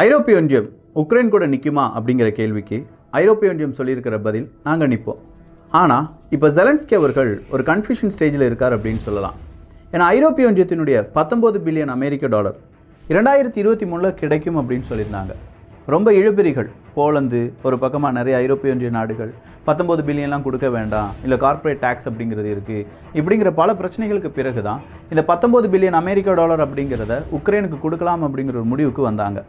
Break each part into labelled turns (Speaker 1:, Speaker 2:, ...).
Speaker 1: ஐரோப்பிய ஒன்றியம் உக்ரைன் கூட நிற்குமா அப்படிங்கிற கேள்விக்கு ஐரோப்பிய ஒன்றியம் சொல்லியிருக்கிற பதில் நாங்கள் நிற்போம் ஆனால் இப்போ ஜெலன்ஸ்கி அவர்கள் ஒரு கன்ஃபியூஷன் ஸ்டேஜில் இருக்கார் அப்படின்னு சொல்லலாம். ஏன்னா ஐரோப்பிய ஒன்றியத்தினுடைய பத்தொம்போது பில்லியன் அமெரிக்க டாலர் இரண்டாயிரத்தி இருபத்தி மூணில் கிடைக்கும் அப்படின்னு சொல்லியிருந்தாங்க. ரொம்ப இழுபறிகள் போலந்து ஒரு பக்கமாக நிறைய ஐரோப்பிய ஒன்றிய நாடுகள் பத்தொம்போது பில்லியன்லாம் கொடுக்க வேண்டாம் இல்லை கார்ப்பரேட் டேக்ஸ் அப்படிங்கிறது இருக்குது இப்படிங்கிற பல பிரச்சனைகளுக்கு பிறகு தான் இந்த பத்தொம்போது பில்லியன் அமெரிக்க டாலர் அப்படிங்கிறத உக்ரைனுக்கு கொடுக்கலாம் அப்படிங்கிற ஒரு முடிவுக்கு வந்தாங்க.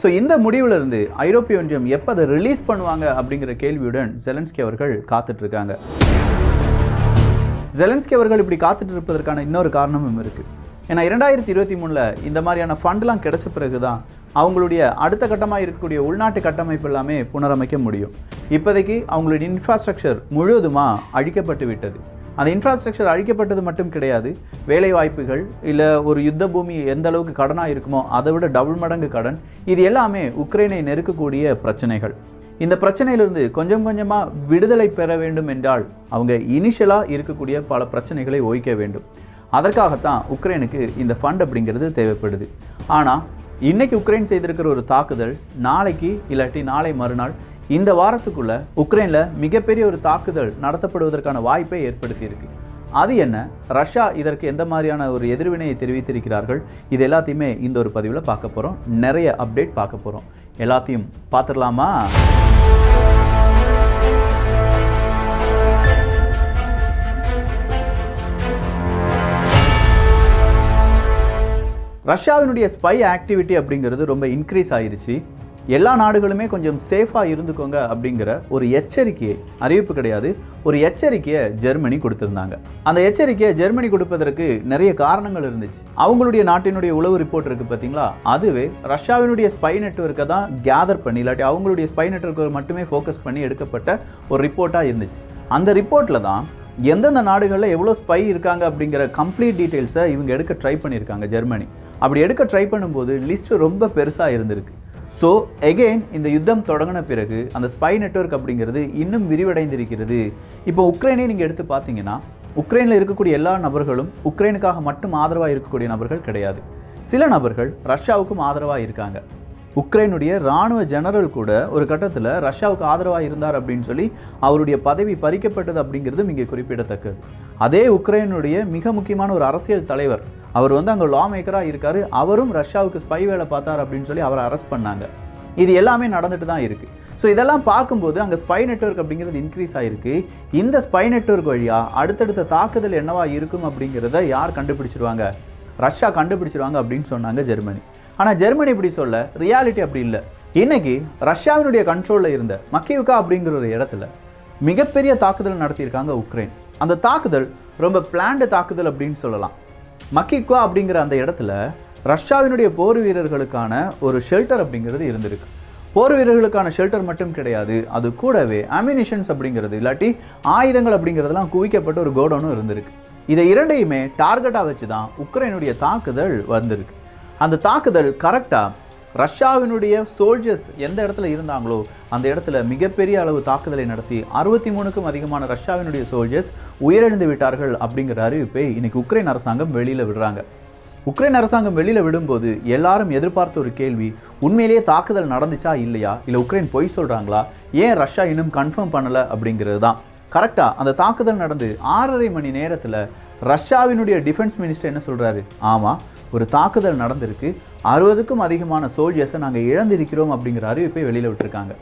Speaker 1: ஸோ இந்த முடிவிலிருந்து ஐரோப்பிய ஒன்றியம் எப்போ அதை ரிலீஸ் பண்ணுவாங்க அப்படிங்கிற கேள்வியுடன் ஜெலன்ஸ்கி அவர்கள் காத்துட்ருக்காங்க. ஜெலன்ஸ்கி அவர்கள் இப்படி காத்துட்டு இருப்பதற்கான இன்னொரு காரணமும் இருக்குது ஏன்னா இரண்டாயிரத்தி இருபத்தி மூணில் இந்த மாதிரியான ஃபண்ட்லாம் கிடைச்ச பிறகு தான் அவங்களுடைய அடுத்த கட்டமாக இருக்கக்கூடிய உள்நாட்டு கட்டமைப்பு எல்லாமே புனரமைக்க முடியும். இப்போதைக்கு அவங்களுடைய இன்ஃப்ராஸ்ட்ரக்சர் முழுவதுமாக அழிக்கப்பட்டு விட்டது. அந்த இன்ஃப்ராஸ்ட்ரக்சர் அழிக்கப்பட்டது மட்டும் கிடையாது. வேலை வாய்ப்புகள் இல்லை ஒரு யுத்த பூமி எந்த அளவுக்கு கடனாக இருக்குமோ அதை விட டபுள் மடங்கு கடன். இது எல்லாமே உக்ரைனை நெருக்கக்கூடிய பிரச்சனைகள். இந்த பிரச்சனையிலிருந்து கொஞ்சம் கொஞ்சமாக விடுதலை பெற வேண்டும் என்றால் அவங்க இனிஷியலாக இருக்கக்கூடிய பல பிரச்சனைகளை ஓய்க்க வேண்டும். அதற்காகத்தான் உக்ரைனுக்கு இந்த ஃபண்ட் அப்படிங்கிறது தேவைப்படுது. ஆனால் இன்னைக்கு உக்ரைன் செய்திருக்கிற ஒரு தாக்குதல் நாளைக்கு இல்லாட்டி நாளை மறுநாள் இந்த வாரத்துக்குள்ள உக்ரைனில் மிகப்பெரிய ஒரு தாக்குதல் நடத்தப்படுவதற்கான வாய்ப்பை ஏற்படுத்தியிருக்கு. அது என்ன? ரஷ்யா இதற்கு எந்த மாதிரியான ஒரு எதிர்வினையை தெரிவித்திருக்கிறார்கள்? இது எல்லாத்தையுமே இந்த ஒரு பதிவில் பார்க்க போகிறோம் நிறைய அப்டேட் பார்க்க போகிறோம் எல்லாத்தையும் பார்த்துடலாமா? ரஷ்யாவினுடைய ஸ்பை ஆக்டிவிட்டி அப்படிங்கிறது ரொம்ப இன்க்ரீஸ் ஆயிருச்சு. எல்லா நாடுகளுமே கொஞ்சம் சேஃபாக இருந்துக்கோங்க அப்படிங்கிற ஒரு எச்சரிக்கையை அறிவிப்பு கிடையாது. ஒரு எச்சரிக்கையை ஜெர்மனி கொடுத்துருந்தாங்க. அந்த எச்சரிக்கையை ஜெர்மனி கொடுப்பதற்கு நிறைய காரணங்கள் இருந்துச்சு. அவங்களுடைய நாட்டினுடைய உளவு ரிப்போர்ட் இருக்குது பார்த்தீங்களா? அதுவே ரஷ்யாவினுடைய ஸ்பை நெட்ஒர்க்கை தான் கேதர் பண்ணி இல்லாட்டி அவங்களுடைய ஸ்பை நெட்ஒர்க்கை மட்டுமே ஃபோக்கஸ் பண்ணி எடுக்கப்பட்ட ஒரு ரிப்போர்ட்டாக இருந்துச்சு. அந்த ரிப்போர்ட்டில் தான் எந்தெந்த நாடுகளில் எவ்வளோ ஸ்பை இருக்காங்க அப்படிங்கிற கம்ப்ளீட் டீட்டெயில்ஸை இவங்க எடுக்க ட்ரை பண்ணியிருக்காங்க ஜெர்மனி. அப்படி எடுக்க ட்ரை பண்ணும்போது லிஸ்ட்டு ரொம்ப பெருசாக இருந்திருக்கு. ஸோ எகெயின் இந்த யுத்தம் தொடங்கின பிறகு அந்த ஸ்பை நெட்வொர்க் அப்படிங்கிறது இன்னும் விரிவடைந்திருக்கிறது. இப்போ உக்ரைனே நீங்கள் எடுத்து பார்த்தீங்கன்னா உக்ரைனில் இருக்கக்கூடிய எல்லா நபர்களும் உக்ரைனுக்காக மட்டும் ஆதரவாக இருக்கக்கூடிய நபர்கள் கிடையாது. சில நபர்கள் ரஷ்யாவுக்கும் ஆதரவாக இருக்காங்க. உக்ரைனுடைய இராணுவ ஜெனரல் கூட ஒரு கட்டத்தில் ரஷ்யாவுக்கு ஆதரவாக இருந்தார் அப்படின்னு சொல்லி அவருடைய பதவி பறிக்கப்பட்டது அப்படிங்கிறதும் இங்கே குறிப்பிடத்தக்கது. அதே உக்ரைனுடைய மிக முக்கியமான ஒரு அரசியல் தலைவர் அவர் வந்து அங்கே லா மேக்கராக இருக்கார். அவரும் ரஷ்யாவுக்கு ஸ்பை வேலை பார்த்தார் அப்படின்னு சொல்லி அவரை அரெஸ்ட் பண்ணாங்க. இது எல்லாமே நடந்துட்டு தான் இருக்குது ஸோ இதெல்லாம் பார்க்கும்போது அங்கே ஸ்பை நெட்வொர்க் அப்படிங்கிறது இன்க்ரீஸ் ஆகிருக்கு இந்த ஸ்பை நெட்வொர்க் வழியாக அடுத்தடுத்த தாக்குதல் என்னவா இருக்கும் அப்படிங்கிறத யார் கண்டுபிடிச்சிருவாங்க? ரஷ்யா கண்டுபிடிச்சிருவாங்க அப்படின்னு சொன்னாங்க ஜெர்மனி. ஆனால் ஜெர்மனி இப்படி சொல்ல ரியாலிட்டி அப்படி இல்லை. இன்றைக்கி ரஷ்யாவினுடைய கண்ட்ரோலில் இருந்த மக்கேவுக்கா அப்படிங்கிற ஒரு இடத்துல மிகப்பெரிய தாக்குதல் நடத்தியிருக்காங்க உக்ரைன். அந்த தாக்குதல் ரொம்ப பிளான்டு தாக்குதல் அப்படின்னு சொல்லலாம். மக்கிக்வா அப்படிங்கிற அந்த இடத்துல ரஷ்யாவினுடைய போர் வீரர்களுக்கான ஒரு ஷெல்டர் அப்படிங்கிறது இருந்திருக்கு. போர் வீரர்களுக்கான ஷெல்டர் மட்டும் கிடையாது அது கூடவே அமினிஷன்ஸ் அப்படிங்கிறது இல்லாட்டி ஆயுதங்கள் அப்படிங்கிறதுலாம் குவிக்கப்பட்ட ஒரு கோடவுனும் இருந்திருக்கு. இதை இரண்டையுமே டார்கெட்டாக வச்சு தான் உக்ரைனுடைய தாக்குதல் வந்திருக்கு. அந்த தாக்குதல் கரெக்டாக ரஷ்யாவினுடைய சோல்ஜர்ஸ் எந்த இடத்துல இருந்தாங்களோ அந்த இடத்துல மிகப்பெரிய அளவு தாக்குதலை நடத்தி அறுபத்தி மூணுக்கும் அதிகமான ரஷ்யாவினுடைய சோல்ஜர்ஸ் உயிரிழந்து விட்டார்கள் அப்படிங்கிற அறிவிப்பை இன்னைக்கு உக்ரைன் அரசாங்கம் வெளியில் விடுறாங்க. உக்ரைன் அரசாங்கம் வெளியில் விடும்போது எல்லாரும் எதிர்பார்த்த ஒரு கேள்வி உண்மையிலேயே தாக்குதல் நடந்துச்சா இல்லையா? இல்லை உக்ரைன் பொய் சொல்கிறாங்களா ஏன் ரஷ்யா இன்னும் கன்ஃபார்ம் பண்ணலை அப்படிங்கிறது தான். கரெக்டாக அந்த தாக்குதல் நடந்து ஆறரை மணி நேரத்தில் ரஷ்யாவினுடைய டிஃபென்ஸ் மினிஸ்டர் என்ன சொல்கிறாரு ஆமாம் ஒரு தாக்குதல் நடந்திருக்கு. அறுபதுக்கும் அதிகமான சோல்ஜர்ஸை நாங்கள் இழந்திருக்கிறோம் அப்படிங்கிற அறிவிப்பை வெளியில் விட்டுருக்காங்க.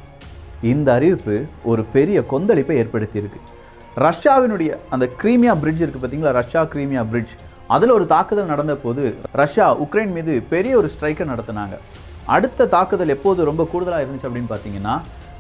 Speaker 1: இந்த அறிவிப்பு ஒரு பெரிய கொந்தளிப்பை ஏற்படுத்தியிருக்கு. ரஷ்யாவினுடைய அந்த கிரீமியா பிரிட்ஜ் இருக்குது பார்த்தீங்களா ரஷ்யா கிரீமியா பிரிட்ஜ் அதில் ஒரு தாக்குதல் நடந்த போது ரஷ்யா உக்ரைன் மீது பெரிய ஒரு ஸ்ட்ரைக்கை நடத்தினாங்க. அடுத்த தாக்குதல் எப்போது ரொம்ப கூடுதலாக இருந்துச்சு அப்படின்னு பார்த்தீங்கன்னா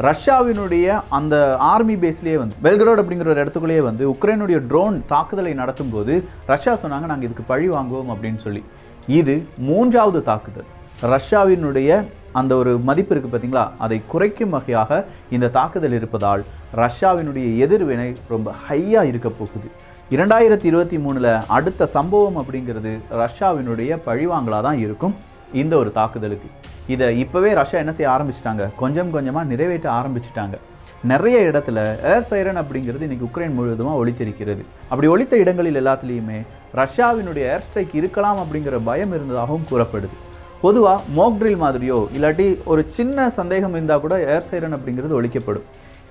Speaker 1: ரஷ்யாவினுடைய அந்த ஆர்மி பேஸ்லேயே வந்து பெல்கரோட் அப்படிங்கிற ஒரு இடத்துக்குள்ளேயே வந்து உக்ரைனுடைய ட்ரோன் தாக்குதலை நடத்தும் போது ரஷ்யா சொன்னாங்க நாங்கள் இதுக்கு பழி வாங்குவோம் அப்படின்னு சொல்லி. இது மூன்றாவது தாக்குதல். ரஷ்யாவினுடைய அந்த ஒரு மதிப்பு இருக்குது பார்த்தீங்களா அதை குறைக்கும் வகையாக இந்த தாக்குதல் இருப்பதால் ரஷ்யாவினுடைய எதிர்வினை ரொம்ப ஹையாக இருக்க போகுது. இரண்டாயிரத்தி இருபத்தி மூணில் அடுத்த சம்பவம் அப்படிங்கிறது ரஷ்யாவினுடைய பழிவாங்கலாக தான் இருக்கும் இந்த ஒரு தாக்குதலுக்கு. இதை இப்போவே ரஷ்யா என்ன செய்ய ஆரம்பிச்சிட்டாங்க? கொஞ்சம் கொஞ்சமாக நிறைவேற்ற ஆரம்பிச்சிட்டாங்க. நிறைய இடத்துல ஏர் சைரன் அப்படிங்கிறது இன்றைக்கி உக்ரைன் முழுவதுமாக ஒழித்திருக்கிறது அப்படி ஒழித்த இடங்களில் எல்லாத்துலேயுமே ரஷ்யாவினுடைய ஏர் ஸ்ட்ரைக் இருக்கலாம் அப்படிங்கிற பயம் இருந்ததாகவும் கூறப்படுது. பொதுவாக மோக்ட்ரில் மாதிரியோ இல்லாட்டி ஒரு சின்ன சந்தேகம் இருந்தால் கூட ஏர் சைரன் அப்படிங்கிறது ஒழிக்கப்படும்.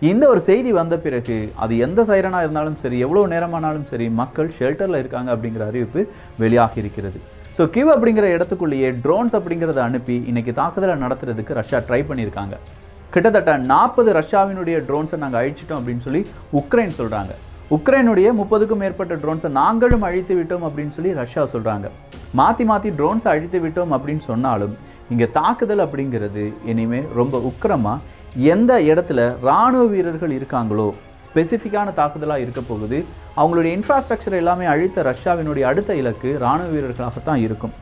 Speaker 1: இந்த ஒரு செய்தி வந்த பிறகு அது எந்த சைரனாக இருந்தாலும் சரி எவ்வளோ நேரமானாலும் சரி மக்கள் ஷெல்டரில் இருக்காங்க அப்படிங்கிற அறிவிப்பு வெளியாகி இருக்கிறது. ஸோ கிவ் அப்படிங்கிற இடத்துக்குள்ளேயே ட்ரோன்ஸ் அப்படிங்கிறத அனுப்பி இன்னைக்கு தாக்குதலை நடத்துறதுக்கு ரஷ்யா ட்ரை பண்ணியிருக்காங்க. கிட்டத்தட்ட நாற்பது ரஷ்யாவினுடைய ட்ரோன்ஸை நாங்கள் அழிச்சிட்டோம் அப்படின்னு சொல்லி உக்ரைன் சொல்கிறாங்க உக்ரைனுடைய முப்பதுக்கும் மேற்பட்ட ட்ரோன்ஸை நாங்களும் அழித்து விட்டோம் அப்படின்னு சொல்லி ரஷ்யா சொல்கிறாங்க மாற்றி மாற்றி ட்ரோன்ஸை அழித்து விட்டோம் அப்படின்னு சொன்னாலும் இங்கே தாக்குதல் அப்படிங்கிறது இனிமேல் ரொம்ப உக்கிரமாக எந்த இடத்துல இராணுவ வீரர்கள் இருக்காங்களோ ஸ்பெசிஃபிக்கான தாக்குதலாக இருக்க போகுது அவங்களுடைய இன்ஃப்ராஸ்ட்ரக்சர் எல்லாமே அழித்த ரஷ்யாவினுடைய அடுத்த இலக்கு இராணுவ வீரர்களாகத்தான் இருக்கும்.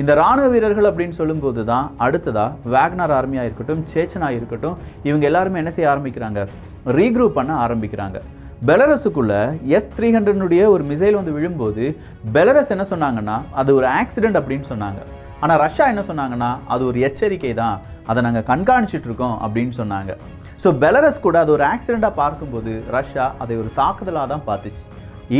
Speaker 1: இந்த இராணுவ வீரர்கள் அப்படின்னு சொல்லும்போது தான் அடுத்ததாக வேக்னர் ஆர்மியாக இருக்கட்டும் சேச்சனா இருக்கட்டும் இவங்க எல்லாருமே என்ன செய்ய ஆரம்பிக்கிறாங்க? ரீக்ரூப் பண்ண ஆரம்பிக்கிறாங்க. பெலரஸுக்குள்ளே எஸ் த்ரீ ஹண்ட்ரட்னுடைய ஒரு மிசைல் வந்து விழும்போது பெலரஸ் என்ன சொன்னாங்கன்னா அது ஒரு ஆக்சிடென்ட் அப்படின்னு சொன்னாங்க. ஆனால் ரஷ்யா என்ன சொன்னாங்கன்னா அது ஒரு எச்சரிக்கை தான் அதை நாங்கள் கண்காணிச்சிட்டு இருக்கோம் அப்படின்னு சொன்னாங்க. ஸோ பெலரஸ் கூட அது ஒரு ஆக்சிடெண்ட்டாக பார்க்கும்போது ரஷ்யா அதை ஒரு தாக்குதலாக தான் பார்த்துச்சு.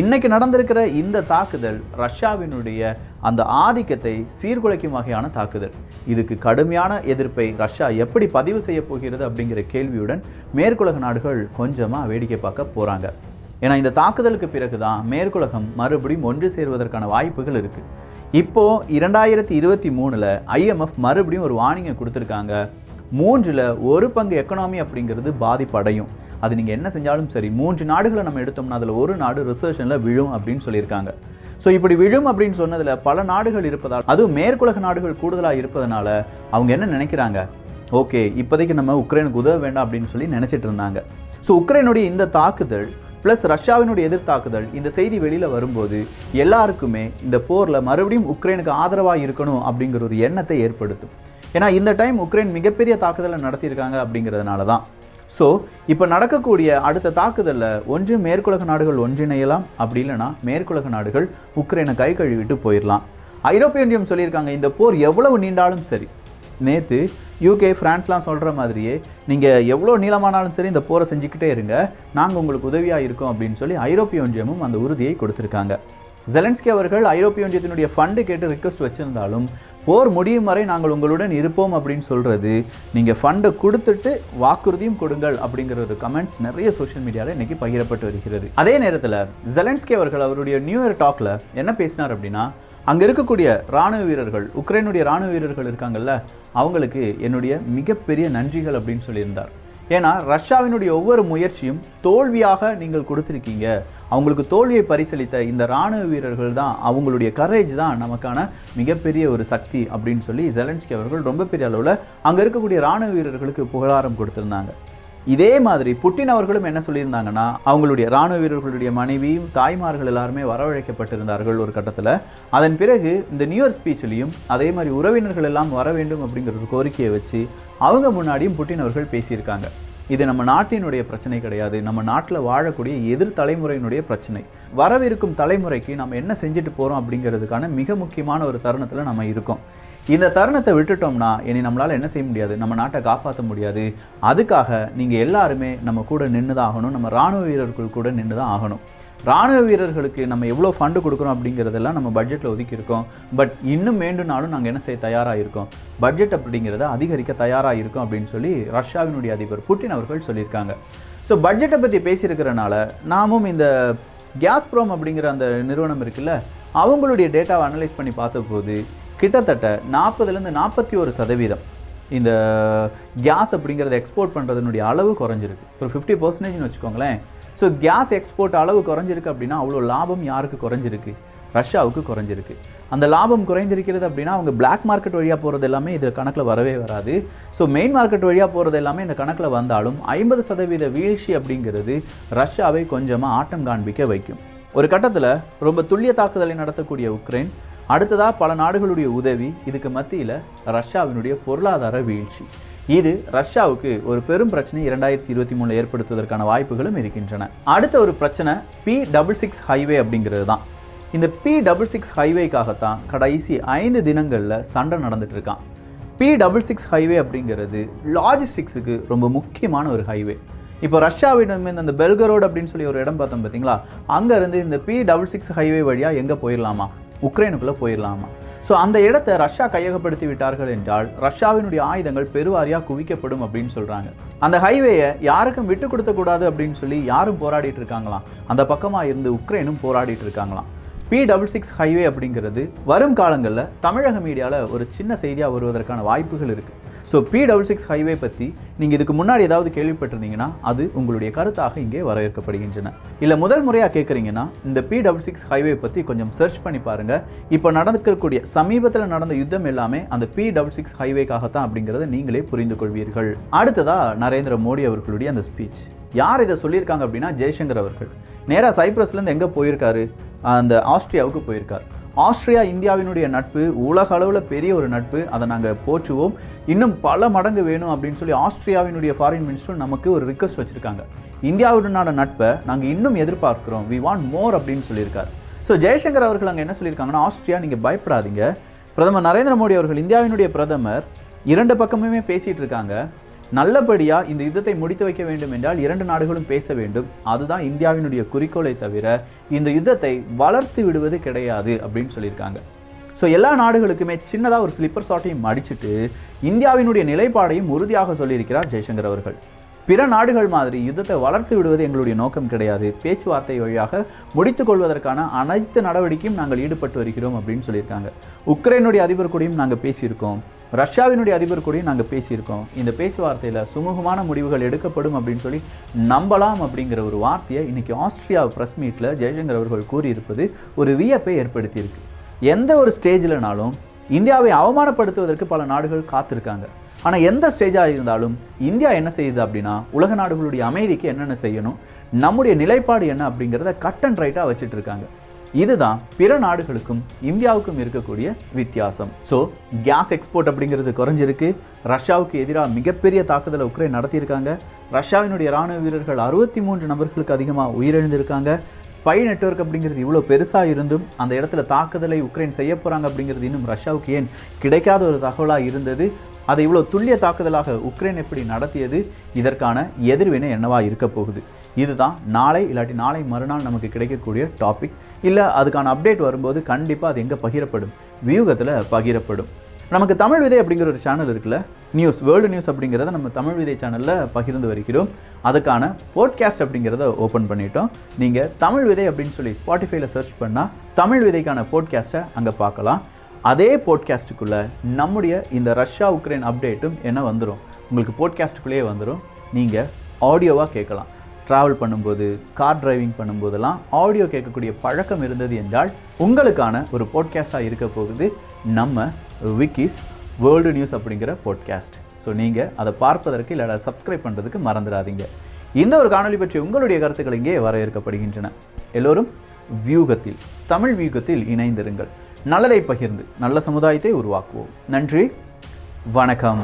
Speaker 1: இன்றைக்கி நடந்திருக்கிற இந்த தாக்குதல் ரஷ்யாவினுடைய அந்த ஆதிக்கத்தை சீர்குலைக்கும் வகையான தாக்குதல். இதுக்கு கடுமையான எதிர்ப்பை ரஷ்யா எப்படி பதிவு செய்ய போகிறது அப்படிங்கிற கேள்வியுடன் மேற்குலக நாடுகள் கொஞ்சமாக வேடிக்கை பார்க்க போகிறாங்க ஏன்னா இந்த தாக்குதலுக்கு பிறகு தான் மேற்குலகம் மறுபடியும் ஒன்று சேருவதற்கான வாய்ப்புகள் இருக்குது இப்போது இரண்டாயிரத்தி இருபத்தி மூணில் ஐஎம்எஃப் மறுபடியும் ஒரு வார்னிங்கை கொடுத்துருக்காங்க. மூன்றில் ஒரு பங்கு எக்கனாமி அப்படிங்கிறது பாதிப்படையும் அது நீங்கள் என்ன செஞ்சாலும் சரி மூன்று நாடுகளை நம்ம எடுத்தோம்னா அதில் ஒரு நாடு ரிசர்ஷனில் விழும் அப்படின்னு சொல்லியிருக்காங்க. ஸோ இப்படி விழும் அப்படின்னு சொன்னதில் பல நாடுகள் இருப்பதால் அதுவும் மேற்குலக நாடுகள் கூடுதலாக இருப்பதனால அவங்க என்ன நினைக்கிறாங்க? ஓகே இப்போதைக்கு நம்ம உக்ரைனுக்கு உதவ வேண்டாம் அப்படின்னு சொல்லி நினச்சிட்டு இருந்தாங்க. ஸோ உக்ரைனுடைய இந்த தாக்குதல் ப்ளஸ் ரஷ்யாவினுடைய எதிர்த்தாக்குதல் இந்த செய்தி வெளியில் வரும்போது எல்லாருக்குமே இந்த போரில் மறுபடியும் உக்ரைனுக்கு ஆதரவாக இருக்கணும் அப்படிங்கிற ஒரு எண்ணத்தை ஏற்படுத்தும். ஏன்னா இந்த டைம் உக்ரைன் மிகப்பெரிய தாக்குதலை நடத்தியிருக்காங்க அப்படிங்கிறதுனால தான் ஸோ இப்போ நடக்கக்கூடிய அடுத்த தாக்குதலில் ஒன்று மேற்குலக நாடுகள் ஒன்றிணையலாம். அப்படி இல்லைன்னா மேற்குலக நாடுகள் உக்ரைனை கை கழுவிட்டு போயிடலாம் ஐரோப்பிய ஒன்றியம் சொல்லியிருக்காங்க இந்த போர் எவ்வளவு நீண்டாலும் சரி. நேற்று யூகே ஃப்ரான்ஸ்லாம் சொல்கிற மாதிரியே நீங்கள் எவ்வளோ நீளமானாலும் சரி இந்த போரை செஞ்சுக்கிட்டே இருங்க. நாங்கள் உங்களுக்கு உதவியாக இருக்கோம் அப்படின்னு சொல்லி ஐரோப்பிய ஒன்றியமும் அந்த உறுதியை கொடுத்துருக்காங்க. ஜெலன்ஸ்கி அவர்கள் ஐரோப்பிய ஒன்றியத்தினுடைய ஃபண்டு கேட்டு ரிக்வஸ்ட் வச்சுருந்தாலும் போர் முடியும் வரை நாங்கள் உங்களுடன் இருப்போம் அப்படின்னு சொல்கிறது நீங்கள் ஃபண்டை கொடுத்துட்டு வாக்குறுதியும் கொடுங்கள் அப்படிங்கிற ஒரு கமெண்ட்ஸ் நிறைய சோஷியல் மீடியாவில் இன்றைக்கி பகிரப்பட்டு வருகிறது. அதே நேரத்தில் ஜெலன்ஸ்கி அவர்கள் அவருடைய நியூ இயர் டாக்ல என்ன பேசினார் அப்படின்னா அங்கே இருக்கக்கூடிய ராணுவ வீரர்கள் உக்ரைனுடைய ராணுவ வீரர்கள் இருக்காங்கல்ல அவங்களுக்கு என்னுடைய மிகப்பெரிய நன்றிகள் அப்படின்னு சொல்லியிருந்தார். ஏன்னா ரஷ்யாவினுடைய ஒவ்வொரு முயற்சியும் தோல்வியாக நீங்கள் கொடுத்துருக்கீங்க. அவங்களுக்கு தோல்வியை பரிசளித்த இந்த ராணுவ வீரர்கள் தான் அவங்களுடைய கரேஜ் தான் நமக்கான மிகப்பெரிய ஒரு சக்தி அப்படின்னு சொல்லி ஜெலன்ஸ்கி அவர்கள் ரொம்ப பெரிய அளவில் அங்கே இருக்கக்கூடிய ராணுவ வீரர்களுக்கு புகழாரம் கொடுத்துருந்தாங்க. இதே மாதிரி புட்டின் அவர்களும் என்ன சொல்லியிருந்தாங்கன்னா அவங்களுடைய ராணுவ வீரர்களுடைய மனைவியும் தாய்மார்கள் எல்லாருமே வரவழைக்கப்பட்டிருந்தார்கள் ஒரு கட்டத்தில். அதன் பிறகு இந்த நியூ இயர் ஸ்பீச்லையும் அதே மாதிரி உறவினர்கள் எல்லாம் வர வேண்டும் அப்படிங்கிற ஒரு கோரிக்கையை வச்சு அவங்க முன்னாடியும் புட்டின் அவர்கள் பேசியிருக்காங்க. இது நம்ம நாட்டினுடைய பிரச்சனை கிடையாது. நம்ம நாட்டில் வாழக்கூடிய எதிர் தலைமுறையினுடைய பிரச்சனை. வரவிருக்கும் தலைமுறைக்கு நம்ம என்ன செஞ்சுட்டு போகிறோம் அப்படிங்கிறதுக்கான மிக முக்கியமான ஒரு தருணத்தில் நம்ம இருக்கோம். இந்த தருணத்தை விட்டுட்டோம்னா இனி நம்மளால் என்ன செய்ய முடியாது? நம்ம நாட்டை காப்பாற்ற முடியாது. அதுக்காக நீங்கள் எல்லாருமே நம்ம கூட நின்று தான் ஆகணும் நம்ம இராணுவ வீரர்கள் கூட நின்று தான் ஆகணும். ராணுவ வீரர்களுக்கு நம்ம எவ்வளோ ஃபண்டு கொடுக்குறோம் அப்படிங்கிறதெல்லாம் நம்ம பட்ஜெட்டில் ஒதுக்கியிருக்கோம் பட் இன்னும் வேண்டும்னாலும் நாங்கள் என்ன செய்ய தயாராக இருக்கோம்? பட்ஜெட் அப்படிங்கிறத அதிகரிக்க தயாராக இருக்கோம் அப்படின்னு சொல்லி ரஷ்யாவினுடைய அதிபர் புட்டின் அவர்கள் சொல்லியிருக்காங்க. ஸோ பட்ஜெட்டை பற்றி பேசியிருக்கிறனால நாமும் இந்த கேஸ் ப்ரோம் அப்படிங்கிற அந்த நிறுவனம் இருக்குல்ல அவங்களுடைய டேட்டாவை அனலைஸ் பண்ணி பார்த்தபோது கிட்டத்தட்ட நாற்பதுலேருந்து நாற்பத்தி ஒரு சதவீதம் இந்த கேஸ் அப்படிங்கிறத எக்ஸ்போர்ட் பண்ணுறதுனுடைய அளவு குறைஞ்சிருக்கு. ஒரு ஃபிஃப்டி பர்சன்டேஜ்னு வச்சுக்கோங்களேன். ஸோ கேஸ் எக்ஸ்போர்ட் அளவு குறைஞ்சிருக்கு அப்படின்னா அவ்வளோ லாபம் யாருக்கு குறைஞ்சிருக்கு? ரஷ்யாவுக்கு குறைஞ்சிருக்கு. அந்த லாபம் குறைந்திருக்கிறது அப்படின்னா அவங்க பிளாக் மார்க்கெட் வழியாக போகிறது எல்லாமே இதில் கணக்கில் வரவே வராது. ஸோ மெயின் மார்க்கெட் வழியாக போகிறது எல்லாமே இந்த கணக்கில் வந்தாலும் ஐம்பது சதவீத வீழ்ச்சி அப்படிங்கிறது ரஷ்யாவை கொஞ்சமாக ஆட்டம் காண்பிக்க வைக்கும். ஒரு கட்டத்தில் ரொம்ப துல்லிய தாக்குதலை நடத்தக்கூடிய உக்ரைன் அடுத்ததாக பல நாடுகளுடைய உதவி இதுக்கு மத்தியில் ரஷ்யாவினுடைய பொருளாதார வீழ்ச்சி. இது ரஷ்யாவுக்கு ஒரு பெரும் பிரச்சனை இரண்டாயிரத்தி இருபத்தி மூணில் ஏற்படுத்துவதற்கான வாய்ப்புகளும் இருக்கின்றன. அடுத்த ஒரு பிரச்சனை பி டபுள் சிக்ஸ் ஹைவே அப்படிங்கிறது தான். இந்த பி டபுள் சிக்ஸ் ஹைவேக்காகத்தான் கடைசி ஐந்து தினங்களில் சண்டை நடந்துட்டு இருக்கான் பி டபுள் சிக்ஸ் ஹைவே அப்படிங்கிறது லாஜிஸ்டிக்ஸுக்கு ரொம்ப முக்கியமான ஒரு ஹைவே இப்போ ரஷ்யாவிடம் இந்த பெல்கரோட் அப்படின்னு சொல்லி ஒரு இடம் பார்த்தோம் பார்த்தீங்களா? அங்கேருந்து இந்த பி டபுள் சிக்ஸ் ஹைவே வழியாக எங்கே போயிடலாமா? உக்ரைனுக்குள்ளே போயிடலாமா ஸோ அந்த இடத்தை ரஷ்யா கையகப்படுத்தி விட்டார்கள் என்றால் ரஷ்யாவினுடைய ஆயுதங்கள் பெருவாரியாக குவிக்கப்படும் அப்படின்னு சொல்கிறாங்க அந்த ஹைவேயை யாருக்கும் விட்டு கொடுத்தக்கூடாது அப்படின்னு சொல்லி யாரும் போராடிட்டு இருக்காங்களாம். அந்த பக்கமாக இருந்து உக்ரைனும் போராடிட்டு இருக்காங்களாம். பி டபுள் சிக்ஸ் ஹைவே அப்படிங்கிறது வரும் காலங்களில் தமிழக மீடியாவில் ஒரு சின்ன செய்தியாக வருவதற்கான வாய்ப்புகள் இருக்குது so B double six highway பற்றி நீங்கள் இதுக்கு முன்னாடி ஏதாவது கேள்விப்பட்டிருந்தீங்கன்னா அது உங்களுடைய கருத்தாக இங்கே வரவேற்கப்படுகின்றன. இல்லை முதல் முறையாக கேட்குறீங்கன்னா இந்த பி டபுள் சிக்ஸ் ஹைவே பற்றி கொஞ்சம் சர்ச் பண்ணி பாருங்கள் இப்போ நடந்திருக்கக்கூடிய சமீபத்தில் நடந்த யுத்தம் எல்லாமே அந்த பி டபுள் சிக்ஸ் ஹைவேக்காகத்தான் அப்படிங்கிறத நீங்களே புரிந்து கொள்வீர்கள் அடுத்ததாக நரேந்திர மோடி அவர்களுடைய அந்த ஸ்பீச் யார் இதை சொல்லியிருக்காங்க அப்படின்னா ஜெய்சங்கர் அவர்கள். நேராக சைப்ரஸ்லேருந்து எங்கே போயிருக்காரு? அந்த ஆஸ்திரியாவுக்கு போயிருக்கார். ஆஸ்திரியா இந்தியாவினுடைய நட்பு உலக அளவில் பெரிய ஒரு நட்பு. அதை நாங்கள் போற்றுவோம். இன்னும் பல மடங்கு வேணும் அப்படின்னு சொல்லி ஆஸ்திரியாவினுடைய ஃபாரின் மினிஸ்டரும் நமக்கு ஒரு ரிக்வஸ்ட் வச்சுருக்காங்க. இந்தியாவுடனான நட்பை நாங்கள் இன்னும் எதிர்பார்க்குறோம். வி வாண்ட் மோர் அப்படின்னு சொல்லியிருக்காரு. ஸோ ஜெய்சங்கர் அவர்கள் அங்கே என்ன சொல்லியிருக்காங்கன்னா ஆஸ்திரியா நீங்கள் பயப்படாதீங்க. பிரதமர் நரேந்திர மோடி அவர்கள் இந்தியாவினுடைய பிரதமர் இரண்டு பக்கமுமே பேசிகிட்டு இருக்காங்க. நல்லபடியாக இந்த யுத்தத்தை முடித்து வைக்க வேண்டும் என்றால் இரண்டு நாடுகளும் பேச வேண்டும். அதுதான் இந்தியாவினுடைய குறிக்கோளை தவிர இந்த யுத்தத்தை வளர்த்து விடுவது கிடையாது அப்படின்னு சொல்லியிருக்காங்க. ஸோ எல்லா நாடுகளுக்குமே சின்னதாக ஒரு ஸ்லிப்பர் ஷாட்டையும் அடிச்சுட்டு இந்தியாவினுடைய நிலைப்பாடையும் உறுதியாக சொல்லியிருக்கிறார் ஜெய்சங்கர் அவர்கள். பிற நாடுகள் மாதிரி யுத்தத்தை வளர்த்து விடுவது எங்களுடைய நோக்கம் கிடையாது. பேச்சுவார்த்தை வழியாக முடித்துக் கொள்வதற்கான அனைத்து நடவடிக்கையும் நாங்கள் ஈடுபட்டு வருகிறோம் அப்படின்னு சொல்லியிருக்காங்க. உக்ரைனுடைய அதிபர் கூடயும் நாங்கள் பேசியிருக்கோம். ரஷ்யாவினுடைய அதிபர் கூடயும் நாங்கள் பேசியிருக்கோம். இந்த பேச்சுவார்த்தையில் சுமூகமான முடிவுகள் எடுக்கப்படும் அப்படின்னு சொல்லி நம்பலாம் அப்படிங்கிற ஒரு வார்த்தையை இன்னைக்கு ஆஸ்திரியா ப்ரெஸ் மீட்டில் ஜெய்சங்கர் அவர்கள் கூறியிருப்பது ஒரு வியப்பை ஏற்படுத்தியிருக்கு. எந்த ஒரு ஸ்டேஜில்னாலும் இந்தியாவை அவமானப்படுத்துவதற்கு பல நாடுகள் காத்திருக்காங்க. ஆனால் எந்த ஸ்டேஜாக இருந்தாலும் இந்தியா என்ன செய்யுது அப்படின்னா உலக நாடுகளுடைய அமைதிக்கு என்னென்ன செய்யணும் நம்முடைய நிலைப்பாடு என்ன அப்படிங்கிறத கட் அண்ட் ரைட்டாக வச்சுட்டு இருக்காங்க. இதுதான் பிற நாடுகளுக்கும் இந்தியாவுக்கும் இருக்கக்கூடிய வித்தியாசம். ஸோ கேஸ் எக்ஸ்போர்ட் அப்படிங்கிறது குறைஞ்சிருக்கு. ரஷ்யாவுக்கு எதிராக மிகப்பெரிய தாக்குதலை உக்ரைன் நடத்தியிருக்காங்க. ரஷ்யாவினுடைய ராணுவ வீரர்கள் அறுபத்தி மூன்று நபர்களுக்கு அதிகமாக உயிரிழந்திருக்காங்க. ஸ்பை நெட்வொர்க் அப்படிங்கிறது இவ்வளோ பெருசாக இருந்தும் அந்த இடத்துல தாக்குதலை உக்ரைன் செய்ய போகிறாங்க அப்படிங்கிறது இன்னும் ரஷ்யாவுக்கு ஏன் கிடைக்காத ஒரு தகவலாக இருந்தது? அதை இவ்வளோ துல்லிய தாக்குதலாக உக்ரைன் எப்படி நடத்தியது? இதற்கான எதிர்வினை என்னவா இருக்க போகுது? இதுதான் நாளை இல்லாட்டி நாளை மறுநாள் நமக்கு கிடைக்கக்கூடிய டாபிக் இல்லை அதுக்கான அப்டேட் வரும்போது கண்டிப்பாக அது எங்கே பகிரப்படும்? வியூகத்தில் பகிரப்படும். நமக்கு தமிழ் விதை அப்படிங்கிற ஒரு சேனல் இருக்குல்ல? நியூஸ் வேர்ல்டு நியூஸ் அப்படிங்கிறத நம்ம தமிழ் விதை சேனலில் பகிர்ந்து வருகிறோம். அதுக்கான போட்காஸ்ட் அப்படிங்கிறத ஓப்பன் பண்ணிட்டோம். நீங்கள் தமிழ் விதை அப்படின்னு சொல்லி ஸ்பாட்டிஃபைல சர்ச் பண்ணால் தமிழ் விதைக்கான போட்காஸ்ட்டை அங்கே பார்க்கலாம். அதே போட்காஸ்ட்டுக்குள்ளே நம்முடைய இந்த ரஷ்யா உக்ரைன் அப்டேட்டும் என்ன வந்துடும் உங்களுக்கு போட்காஸ்ட்டுக்குள்ளேயே வந்துடும் நீங்கள் ஆடியோவாக கேட்கலாம். ட்ராவல் பண்ணும்போது கார் டிரைவிங் பண்ணும்போதெல்லாம் ஆடியோ கேட்கக்கூடிய பழக்கம் இருந்தது என்றால் உங்களுக்கான ஒரு போட்காஸ்ட்டாக இருக்க போகுது நம்ம விக்கிஸ் வேர்ல்டு நியூஸ் அப்படிங்கிற போட்காஸ்ட் ஸோ நீங்கள் அதை பார்ப்பதற்கு இல்லை சப்ஸ்கிரைப் பண்ணுறதுக்கு மறந்துடாதீங்க. இந்த ஒரு காணொளி பற்றி உங்களுடைய கருத்துக்கள் இங்கே வரையறுக்கப்படுகின்றன. எல்லோரும் வியூகத்தில் தமிழ் வியூகத்தில் இணைந்திருங்கள். நல்லதை பகிர்ந்து நல்ல சமுதாயத்தை உருவாக்குவோம். நன்றி. வணக்கம்.